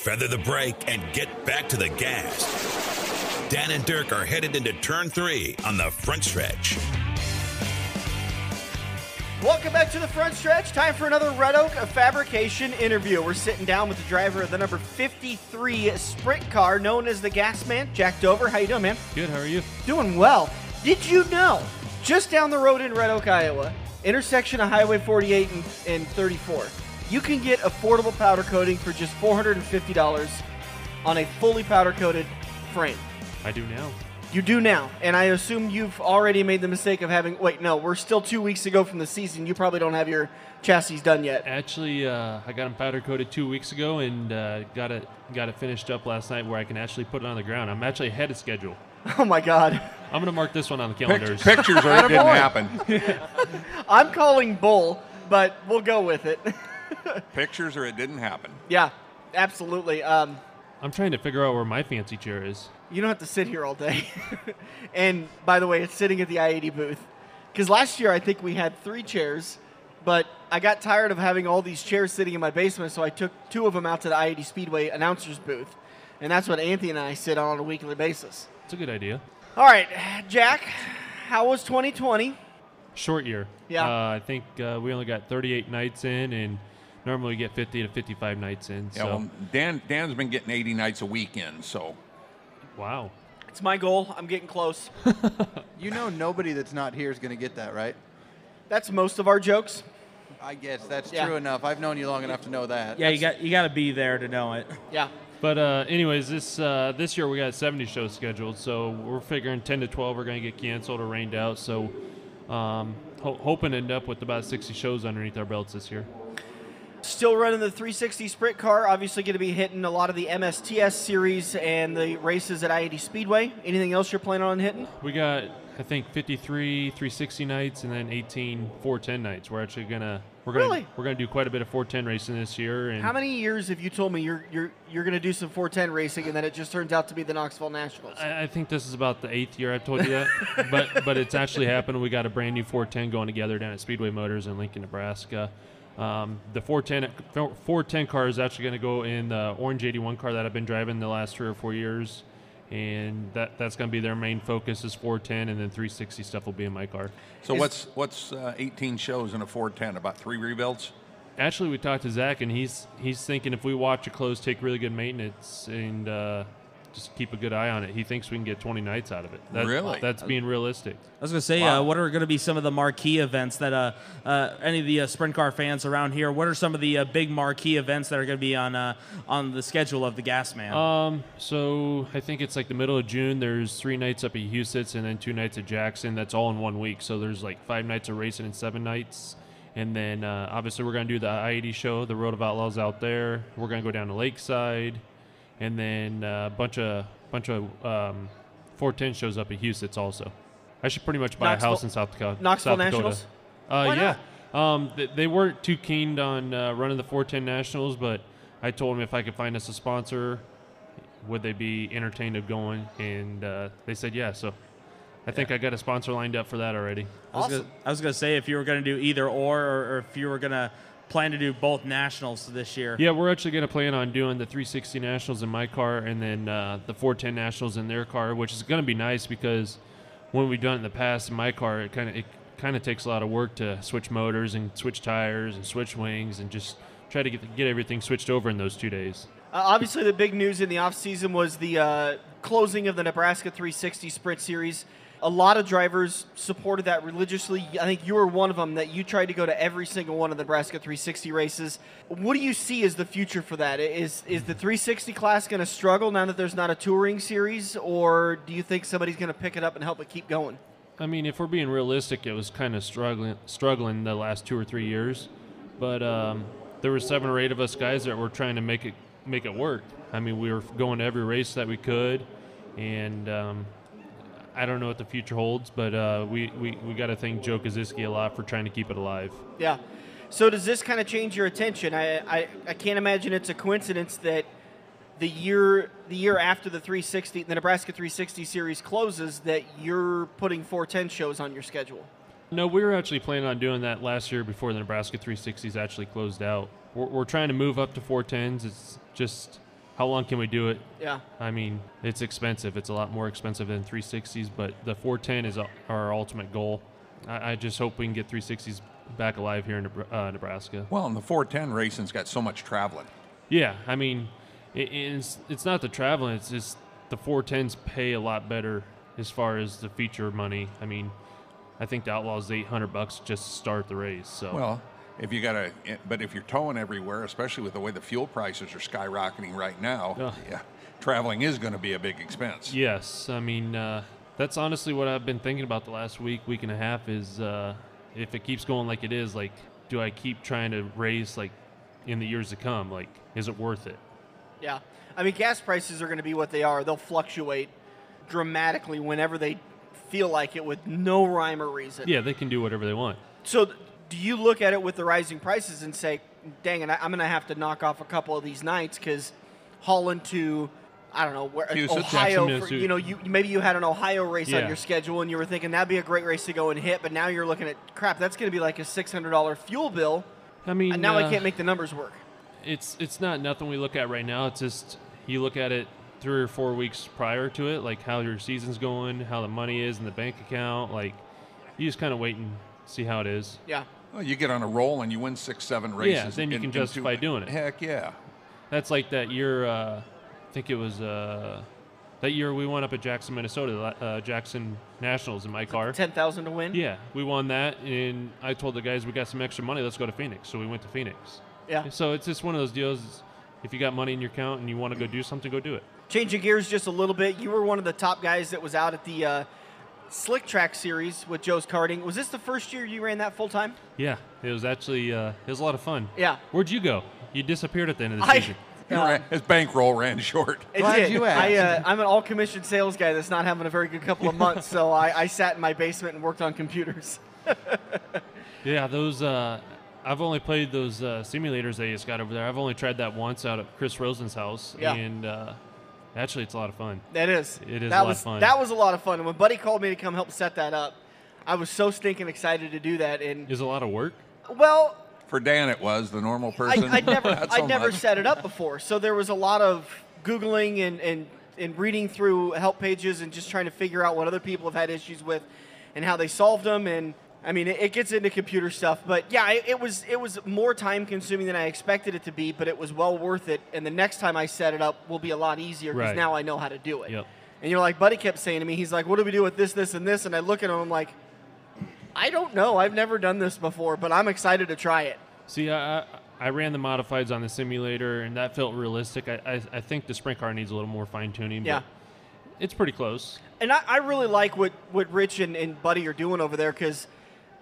feather the brake, and get back to the gas. Dan and Dirk are headed into turn three on the front stretch. Welcome back to the front stretch. Time for another Red Oak Fabrication interview. We're sitting down with the driver of the number 53 sprint car, known as the Gas Man, Jack Dover. How you doing, man? Good. How are you? Doing well. Did you know, just down the road in Red Oak, Iowa, intersection of Highway 48 and, and 34, you can get affordable powder coating for just $450 on a fully powder coated frame. I do now. You do now, and I assume you've already made the mistake of having. Wait, no, we're still two weeks ago from the season. You probably don't have your chassis done yet. Actually, uh, I got them powder coated two weeks ago and uh, got it got it finished up last night where I can actually put it on the ground. I'm actually ahead of schedule. Oh my God! I'm gonna mark this one on the Pict- calendars. pictures or it didn't happen. I'm calling bull, but we'll go with it. Pictures or it didn't happen. yeah, absolutely. Um, I'm trying to figure out where my fancy chair is. you don't have to sit here all day. and by the way, it's sitting at the I-80 booth. Because last year I think we had three chairs, but I got tired of having all these chairs sitting in my basement, so I took two of them out to the I-80 Speedway announcers booth, and that's what Anthony and I sit on on a weekly basis. It's a good idea. All right, Jack, how was 2020? Short year. Yeah. Uh, I think uh, we only got 38 nights in, and normally get 50 to 55 nights in. Yeah, So well, Dan Dan's been getting 80 nights a weekend, so wow. It's my goal. I'm getting close. You know, nobody that's not here is going to get that, right? That's most of our jokes. I guess that's Yeah. true enough. I've known you long enough to know that. Yeah, you got you got to be there to know it. Yeah. But uh, anyways, this uh, this year we got 70 shows scheduled, so we're figuring 10 to 12 are going to get canceled or rained out. So um, ho- hoping to end up with about 60 shows underneath our belts this year. Still running the 360 sprint car. Obviously, going to be hitting a lot of the MSTS series and the races at I-80 Speedway. Anything else you're planning on hitting? We got I think 53 360 nights and then 18 410 nights. We're actually gonna we're gonna Really? we're gonna do quite a bit of 410 racing this year. And How many years have you told me you're you're you're going to do some 410 racing, and then it just turns out to be the Knoxville Nationals? I, I think this is about the eighth year I've told you that, but but it's actually happened. We got a brand new 410 going together down at Speedway Motors in Lincoln, Nebraska. Um, the 410 410 car is actually going to go in the orange 81 car that I've been driving the last three or four years, and that that's going to be their main focus is 410, and then 360 stuff will be in my car. so Is- what's what's uh, 18 shows in a 410? About three rebuilds. Actually, we talked to Zach, and he's he's thinking if we watch a close, take really good maintenance, and uh, just keep a good eye on it, he thinks we can get 20 nights out of it. That- Really? That's being realistic. I was gonna say, Wow. uh, what are going to be some of the marquee events that uh, uh, any of the uh, sprint car fans around here? What are some of the uh, big marquee events that are going to be on uh, on the schedule of the Gas Man? Um, so I think it's like the middle of June. There's three nights up at Huset's and then two nights at Jackson. That's all in one week. So there's like five nights of racing and seven nights. And then uh, obviously we're gonna do the I-80 show, the World of Outlaws out there. We're gonna go down to Lakeside, and then uh, a bunch of bunch of um, 410 shows up at Huset's also. I should pretty much buy Knoxville- a house in South Dakota. Knoxville South Dakota. Nationals? Uh, Why yeah. Um, th- they weren't too keen on uh, running the 410 Nationals, but I told them if I could find us a sponsor, would they be entertained of going? And uh, they said yeah. So I think I got a sponsor lined up for that already. I was awesome. gonna, I was gonna say if you were going to do either or, or, or if you were going to plan to do both nationals this year. Yeah, we're actually going to plan on doing the 360 Nationals in my car and then uh, the 410 Nationals in their car, which is going to be nice because when we've done it in the past in my car, it kind of it kind of takes a lot of work to switch motors and switch tires and switch wings and just try to get get everything switched over in those two days. Uh, obviously, the big news in the offseason was the uh, closing of the Nebraska 360 Sprint Series. A lot of drivers supported that religiously. I think you were one of them that you tried to go to every single one of the Nebraska 360 races. What do you see as the future for that? Is is the 360 class going to struggle now that there's not a touring series, or do you think somebody's going to pick it up and help it keep going? I mean, if we're being realistic, it was kind of struggling struggling the last two or three years, but um, there were seven or eight of us guys that were trying to make it make it work. I mean, we were going to every race that we could, and um, I don't know what the future holds, but uh, we, we, we got to thank Joe Kaziski a lot for trying to keep it alive. Yeah. So does this kind of change your attention? I, I, I can't imagine it's a coincidence that the year the year after the 360 the Nebraska 360 series closes that you're putting 410 shows on your schedule. No, we were actually planning on doing that last year before the Nebraska 360s actually closed out. We're, we're trying to move up to 410s. It's just how long can we do it? Yeah. I mean, it's expensive. It's a lot more expensive than 360s, but the 410 is our ultimate goal. I, I just hope we can get 360s back alive here in uh, Nebraska. Well, and the 410 racing's got so much traveling. Yeah, I mean, it, it's it's not the traveling. It's just the 410s pay a lot better as far as the feature money. I mean, I think the Outlaws 800 bucks just to start the race. So Well, if you got to, but if you're towing everywhere, especially with the way the fuel prices are skyrocketing right now, Ugh. yeah, traveling is going to be a big expense. Yes, I mean uh, that's honestly what I've been thinking about the last week, week and a half. Is uh, if it keeps going like it is, like, do I keep trying to raise like in the years to come? Like, is it worth it? Yeah. I mean, gas prices are going to be what they are. They'll fluctuate dramatically whenever they feel like it with no rhyme or reason. Yeah, they can do whatever they want. So, th- do you look at it with the rising prices and say, dang it, I- I'm going to have to knock off a couple of these nights because hauling to, I don't know, where, Houston, Ohio, for, you know, you maybe you had an Ohio race on your schedule and you were thinking that'd be a great race to go and hit, but now you're looking at, crap, that's going to be like a $600 fuel bill. I mean, And now I uh, can't make the numbers work. it's it's not nothing we look at right now. It's just you look at it three or four weeks prior to it, like how your season's going, how the money is in the bank account. Like you just kind of wait and see how it is. Yeah. Well, you get on a roll and you win six, seven races. Yeah, then you in- can in two- justify doing it. Heck yeah. That's like that year. Uh, I think it was uh, that year we won up at Jackson, Minnesota, uh, Jackson Nationals in my car. 10000 to win? Yeah, we won that, and I told the guys we got some extra money. Let's go to Phoenix. So we went to Phoenix. Yeah. So it's just one of those deals. If you got money in your account and you want to go do something, go do it. Changing gears just a little bit, you were one of the top guys that was out at the uh, Slick Track Series with Joe's Karting. Was this the first year you ran that full time? Yeah, it was actually uh, it was a lot of fun. Yeah. Where'd you go? You disappeared at the end of the I, season. Uh, ran- his bankroll ran short. it Glad did. you I, asked. uh, I'm an all commissioned sales guy that's not having a very good couple of months, so I, I sat in my basement and worked on computers. Yeah, those. Uh, I've only played those uh, simulators they just got over there. I've only tried that once out at Chris Rosen's house, Yeah. and uh, actually, it's a lot of fun. That is. It is that a lot was, of fun. That was a lot of fun. And when Buddy called me to come help set that up, I was so stinking excited to do that. And Is a lot of work. well, For Dan, it was the normal person. I'd never, Not so I'd never much. set it up before, so there was a lot of googling and, and and reading through help pages and just trying to figure out what other people have had issues with, and how they solved them. And I mean, it, gets into computer stuff, but yeah, it, it was it was more time consuming than I expected it to be, but it was well worth it. And the next time I set it up will be a lot easier because Right. now I know how to do it. Yep. And you're like, Buddy kept saying to me, he's like, "What do we do with this, this, and this?" And I look at him, I'm like, "I don't know. I've never done this before, but I'm excited to try it." See, I, I I ran the modifieds on the simulator, and that felt realistic. I I, I think the sprint car needs a little more fine tuning. Yeah. It's pretty close. And I, I really like what, what Rich and, and Buddy are doing over there because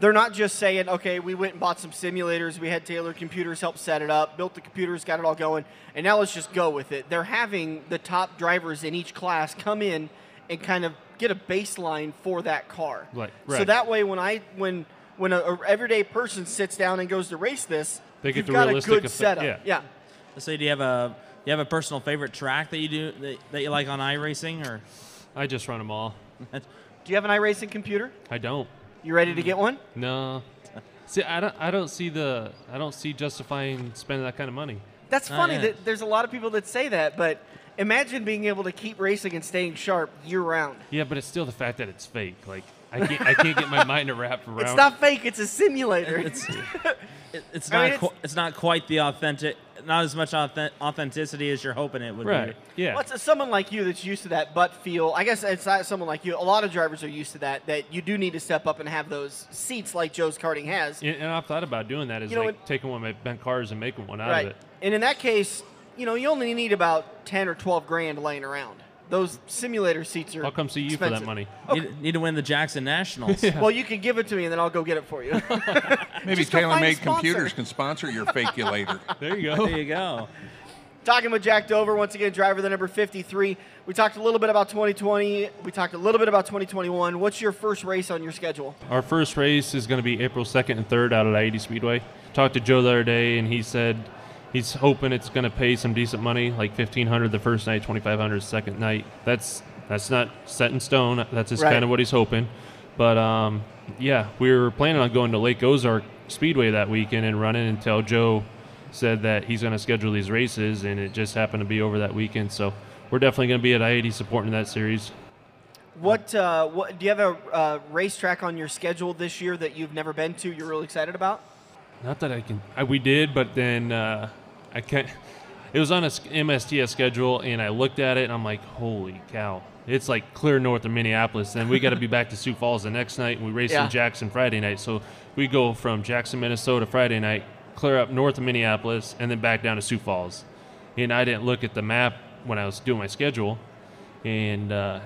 they're not just saying, okay, we went and bought some simulators, we had Taylor Computers help set it up, built the computers, got it all going, and now let's just go with it. They're having the top drivers in each class come in and kind of get a baseline for that car. Right, right. So that way, when I when when a, a everyday person sits down and goes to race this, They get you've the got a realistic good effect- setup. yeah. yeah. So do you have a do you have a personal favorite track that you do that, that you like on iRacing or? I just run them all. Do you have an iRacing computer? I don't. You ready to get mm. one? No. See, I don't. I don't see the. I don't see justifying spending that kind of money. That's funny that there's a lot of people that say that, but imagine being able to keep racing and staying sharp year round. Yeah, but it's still the fact that it's fake. Like I can't. I can't get my mind wrapped around. It's not fake; it's a simulator. It's it, it's I not mean, it's- qu- it's not quite the authentic not as much authen- authenticity as you're hoping it would right. be. Yeah. What's someone like you that's used to that butt feel? I guess it's not someone like you. A lot of drivers are used to that. That you do need to step up and have those seats like Joe's karting has. And, and I've thought about doing that. Is You know, like when- taking one of my bent cars and making one out right. of it. And in that case, you know, you only need about ten or twelve grand laying around. Those simulator seats are. I'll come see you for that money. Need, need to win the Jackson Nationals. Well, you can give it to me, and then I'll go get it for you. Maybe Just go find a TaylorMade. Computers can sponsor your fakulator. There you go. There you go. Talking with Jack Dover, once again, driver the number 53. We talked a little bit about 2020. We talked a little bit about 2021. What's your first race on your schedule? Our first race is going to be April 2nd and 3rd out at I-80 Speedway. Talked to Joe the other day, and he said he's hoping it's going to pay some decent money, like 1500 the first night, 2500 the second night. That's that's not set in stone. That's just Right. kind of what he's hoping. But um, yeah, we were planning on going to Lake Ozark Speedway that weekend and running until Joe said that he's going to schedule these races, and it just happened to be over that weekend. So we're definitely going to be at I-80 supporting that series. What, uh, what do you have a uh, racetrack on your schedule this year that you've never been to? You're really excited about? Not that I can. I, we did, but then uh, I can't. It was on a MSTS schedule, and I looked at it, and I'm like, "Holy cow!" It's like clear north of Minneapolis. Then we got to be back to Sioux Falls the next night, and we race Yeah. in Jackson Friday night. So we go from Jackson, Minnesota, Friday night, clear up north of Minneapolis, and then back down to Sioux Falls. And I didn't look at the map when I was doing my schedule, and uh,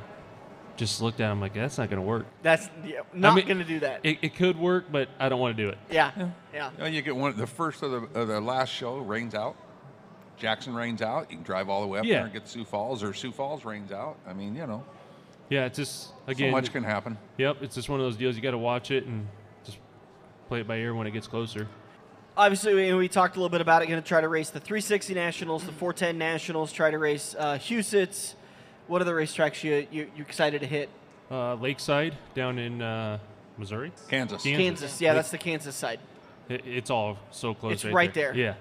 just looked at. it, I'm like, "That's not going to work." That's yeah, not mean, going to do that. It, it could work, but I don't want to do it. yeah, yeah. You, know, you get one the first of the, of the last show rains out. Jackson rains out. You can drive all the way up Yeah. there and get Sioux Falls, or Sioux Falls rains out. I mean, you know, Yeah, it's just again. so much can happen. Yep, it's just one of those deals. You got to watch it and just play it by ear when it gets closer. Obviously, we, we talked a little bit about it. Going to try to race the 360 Nationals, the 410 Nationals. Try to race uh, Huset's. What are the racetracks you you you excited to hit? Uh, Lakeside down in uh, Missouri, Kansas. Kansas. Kansas. Yeah, that's the Kansas side. It, it's all so close. It's right, right there. Yeah,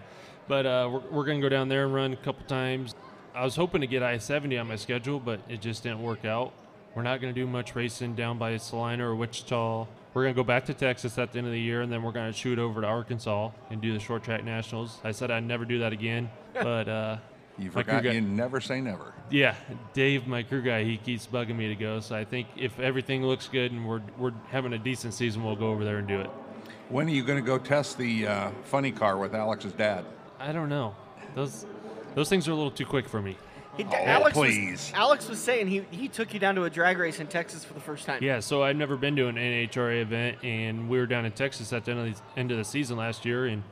but uh, we're, we're gonna go down there and run a couple times. I was hoping to get I-70 on my schedule, but it just didn't work out. We're not gonna do much racing down by Salina or Wichita. We're gonna go back to Texas at the end of the year, and then we're gonna shoot over to Arkansas and do the short track nationals. I said I'd never do that again, but uh, You my crew forgot. got- You never say never. Yeah, Dave, my crew guy, he keeps bugging me to go. So I think if everything looks good and we're we're having a decent season, we'll go over there and do it. When are you going to go test the uh, funny car with Alex's dad? I don't know. Those those things are a little too quick for me. He, Oh, Alex please. Was, Alex was saying he, he took you down to a drag race in Texas for the first time. Yeah, so I've never been to an NHRA event, and we were down in Texas at the end of the, end of the season last year, and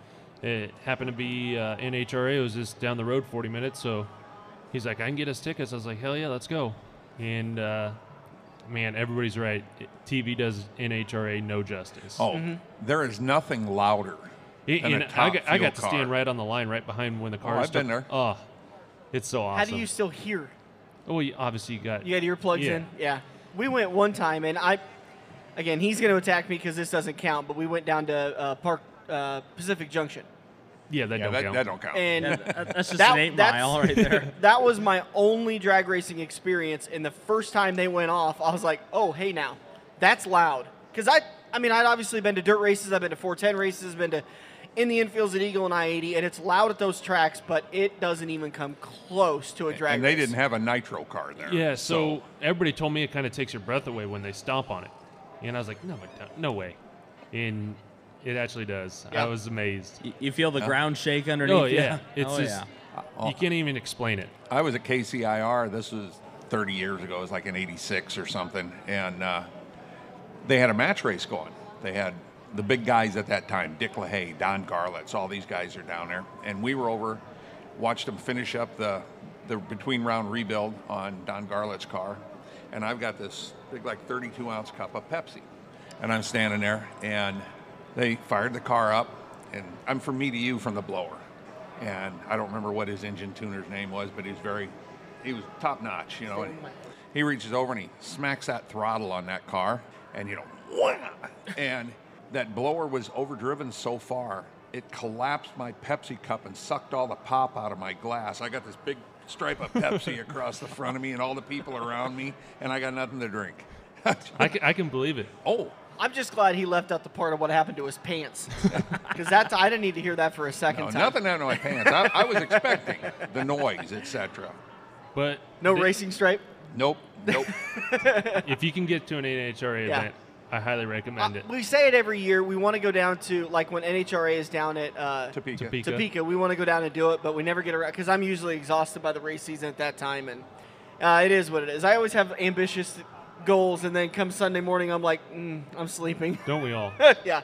it happened to be uh, NHRA. It was just down the road 40 minutes, so he's like, I can get us tickets. I was like, hell yeah, let's go. And uh, man, everybody's right. TV does NHRA no justice. Oh, Mm-hmm. there is nothing louder. It- than a and I top got, I fuel got to stand right on the line, right behind when the car. I've been there. Oh, it's so awesome. How do you still hear? Oh, you, obviously you got. You had earplugs Yeah. in? Yeah. We went one time, and I, again, he's going to attack me because this doesn't count, but we went down to uh, Park uh, Pacific Junction. Yeah, that Yeah, don't that, count. that don't count. And That- That's just That- an eight that's- mile right there. that was my only drag racing experience. And the first time they went off, I was like, "Oh, hey, now, that's loud." Because I, I mean, I'd obviously been to dirt races. I've been to 410 races. Been to in the infields at Eagle and I-80, and it's loud at those tracks, but it doesn't even come close to a drag and they race. didn't have a nitro car there. Yeah, so, everybody told me it kind of takes your breath away when they stomp on it, and I was like, no, no way, and it actually does. Yeah. I was amazed. You- You feel the ground shake underneath. Oh you. yeah, it's oh, just yeah. you can't even explain it. I was at KCIR. This was 30 years ago. It was like in '86 or something, and uh, they had a match race going. They had the big guys at that time: Dick LaHaie, Don Garlits. All these guys are down there, and we were over, watched them finish up the the between round rebuild on Don Garlits's car, and I've got this big like 32 ounce cup of Pepsi, and I'm standing there, and they fired the car up, and I'm from me to you from the blower and I don't remember what his engine tuner's name was, but he's very, he was top notch, you know. And he reaches over and he smacks that throttle on that car, and you know, wham! and that blower was overdriven so far it collapsed my Pepsi cup and sucked all the pop out of my glass. I got this big stripe of Pepsi across the front of me and all the people around me, and I got nothing to drink. I can, I can believe it. oh, I'm just glad he left out the part of what happened to his pants, because that's I didn't need to hear that for a second no, time. nothing out of my pants. I, I was expecting the noise, etc. But No th- racing stripe. Nope, nope. If you can get to an NHRA Yeah. event, I highly recommend Uh, it. we say it every year. We want to go down to like when NHRA is down at uh, Topeka. Topeka. Topeka. We want to go down and do it, but we never get around because I'm usually exhausted by the race season at that time, and uh, it is what it is. I always have ambitious goals, and then come Sunday morning, I'm like, mm, I'm sleeping. Don't we all? yeah.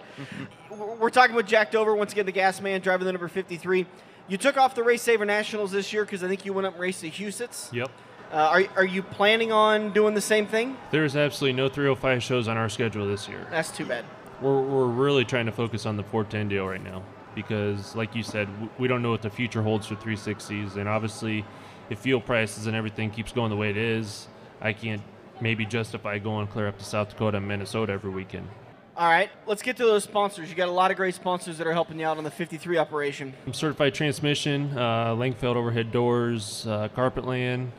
We're talking with Jack Dover once again, the gas man, driving the number 53. You took off the RaceSaver Nationals this year because I think you went up and raced the Huset's. yep. Uh, are, are you planning on doing the same thing? There's absolutely no 305 shows on our schedule this year. That's too bad. We're, we're really trying to focus on the 410 deal right now because, like you said, we don't know what the future holds for 360s. And obviously, if fuel prices and everything keeps going the way it is, I can't maybe justify going clear up to South Dakota and Minnesota every weekend. All right, let's get to those sponsors. You got a lot of great sponsors that are helping you out on the 53 operation. Certified transmission, uh, Langfeld overhead doors, uh, Carpetland,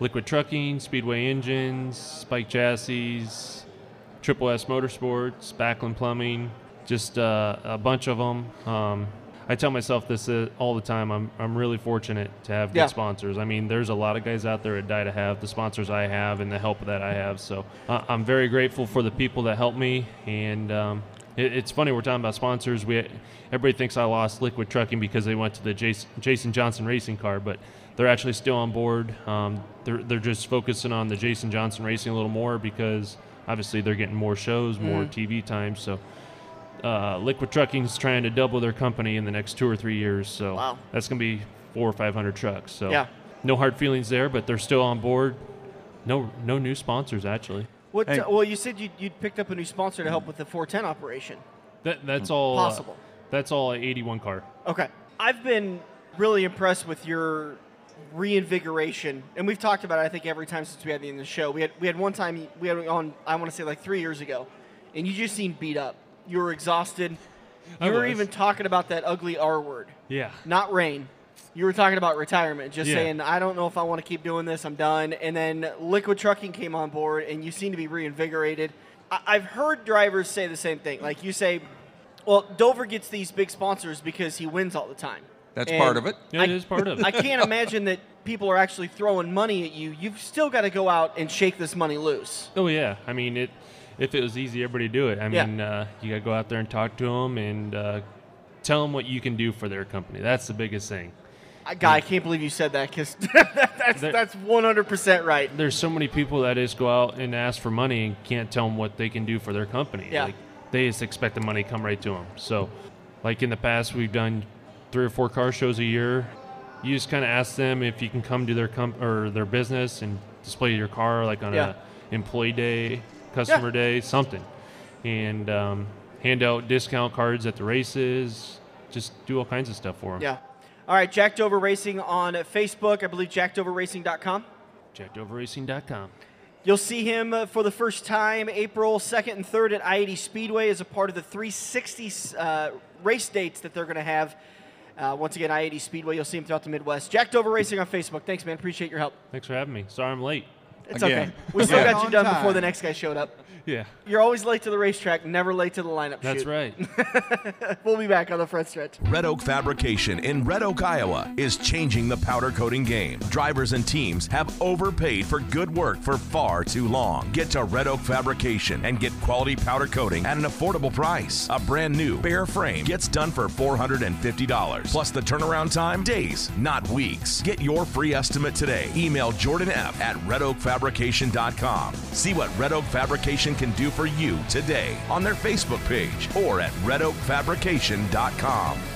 Liquid Trucking, Speedway engines, Spike chassis, Triple S Motorsports, Backlund Plumbing, just uh, a bunch of them. Um, I tell myself this uh, all the time. I'm, I'm really fortunate to have good Yeah. sponsors. I mean, there's a lot of guys out there that die to have the sponsors I have and the help that I have. So uh, I'm very grateful for the people that help me. And um, it, it's funny we're talking about sponsors. We everybody thinks I lost Liquid Trucking because they went to the Jason, Jason Johnson racing car, but they're actually still on board. Um, they're they're just focusing on the Jason Johnson racing a little more because obviously they're getting more shows, more TV time. So uh, Liquid Trucking's trying to double their company in the next two or three years. So Wow. that's going to be four or five hundred trucks. So Yeah. no hard feelings there, but they're still on board. No, no new sponsors actually. What? Hey. uh, well, you said you you picked up a new sponsor to help with the 410 operation. That that's all uh, Possible. that's all 81 car. Okay. I've been really impressed with your reinvigoration, and we've talked about it. I think every time since we had you in the show, we had we had one time we had on I want to say like three years ago, and you just seemed beat up. You were exhausted. I You were was. even talking about that ugly R word, Yeah. not rain. You were talking about retirement, just Yeah. saying I don't know if I want to keep doing this. I'm done. And then Liquid Trucking came on board, and you seem to be reinvigorated. I- I've heard drivers say the same thing. Like you say, well, Dover gets these big sponsors because he wins all the time. That's And part of it. Yeah, it is part of it. I can't imagine that people are actually throwing money at you. You've still got to go out and shake this money loose. Oh yeah, I mean it. If it was easy, everybody do it. I Yeah. mean, uh, you got to go out there and talk to them and uh, tell them what you can do for their company. That's the biggest thing. I, guy, I can't believe you said that because that's There- that's 100% right. There's so many people that just go out and ask for money and can't tell them what they can do for their company. Yeah. Like they just expect the money to come right to them. So, like in the past, we've done three or four car shows a year. You just kind of ask them if you can come to their comp- or their business and display your car, like on Yeah. a employee day, customer day, something, and um, hand out discount cards at the races. Just do all kinds of stuff for them. Yeah. All right, Jack Dover Racing on Facebook. I believe jackdoverracing.com. JackDoverRacing.com. You'll see him uh, for the first time April 2nd and 3rd at I 80 Speedway as a part of the 360 uh, race dates that they're going to have. Uh, once again, I 80 Speedway. You'll see him throughout the Midwest. Jack Dover Racing on Facebook. Thanks, man. Appreciate your help. Thanks for having me. Sorry I'm late. It's Again. okay. We still Again. got you On done time. before the next guy showed up. Yeah, You're always late to the racetrack, never late to the lineup that's shoot. right. We'll be back on the front stretch. Red Oak Fabrication in Red Oak, Iowa is changing the powder coating game. Drivers and teams have overpaid for good work for far too long. Get to Red Oak Fabrication and get quality powder coating at an affordable price. A brand new bare frame gets done for $450. Plus the turnaround time, days, not weeks. Get your free estimate today. Email Jordan F at redoakfabrication.com. See what Red Oak Fabrication can do for you today on their Facebook page or at redoakfabrication.com.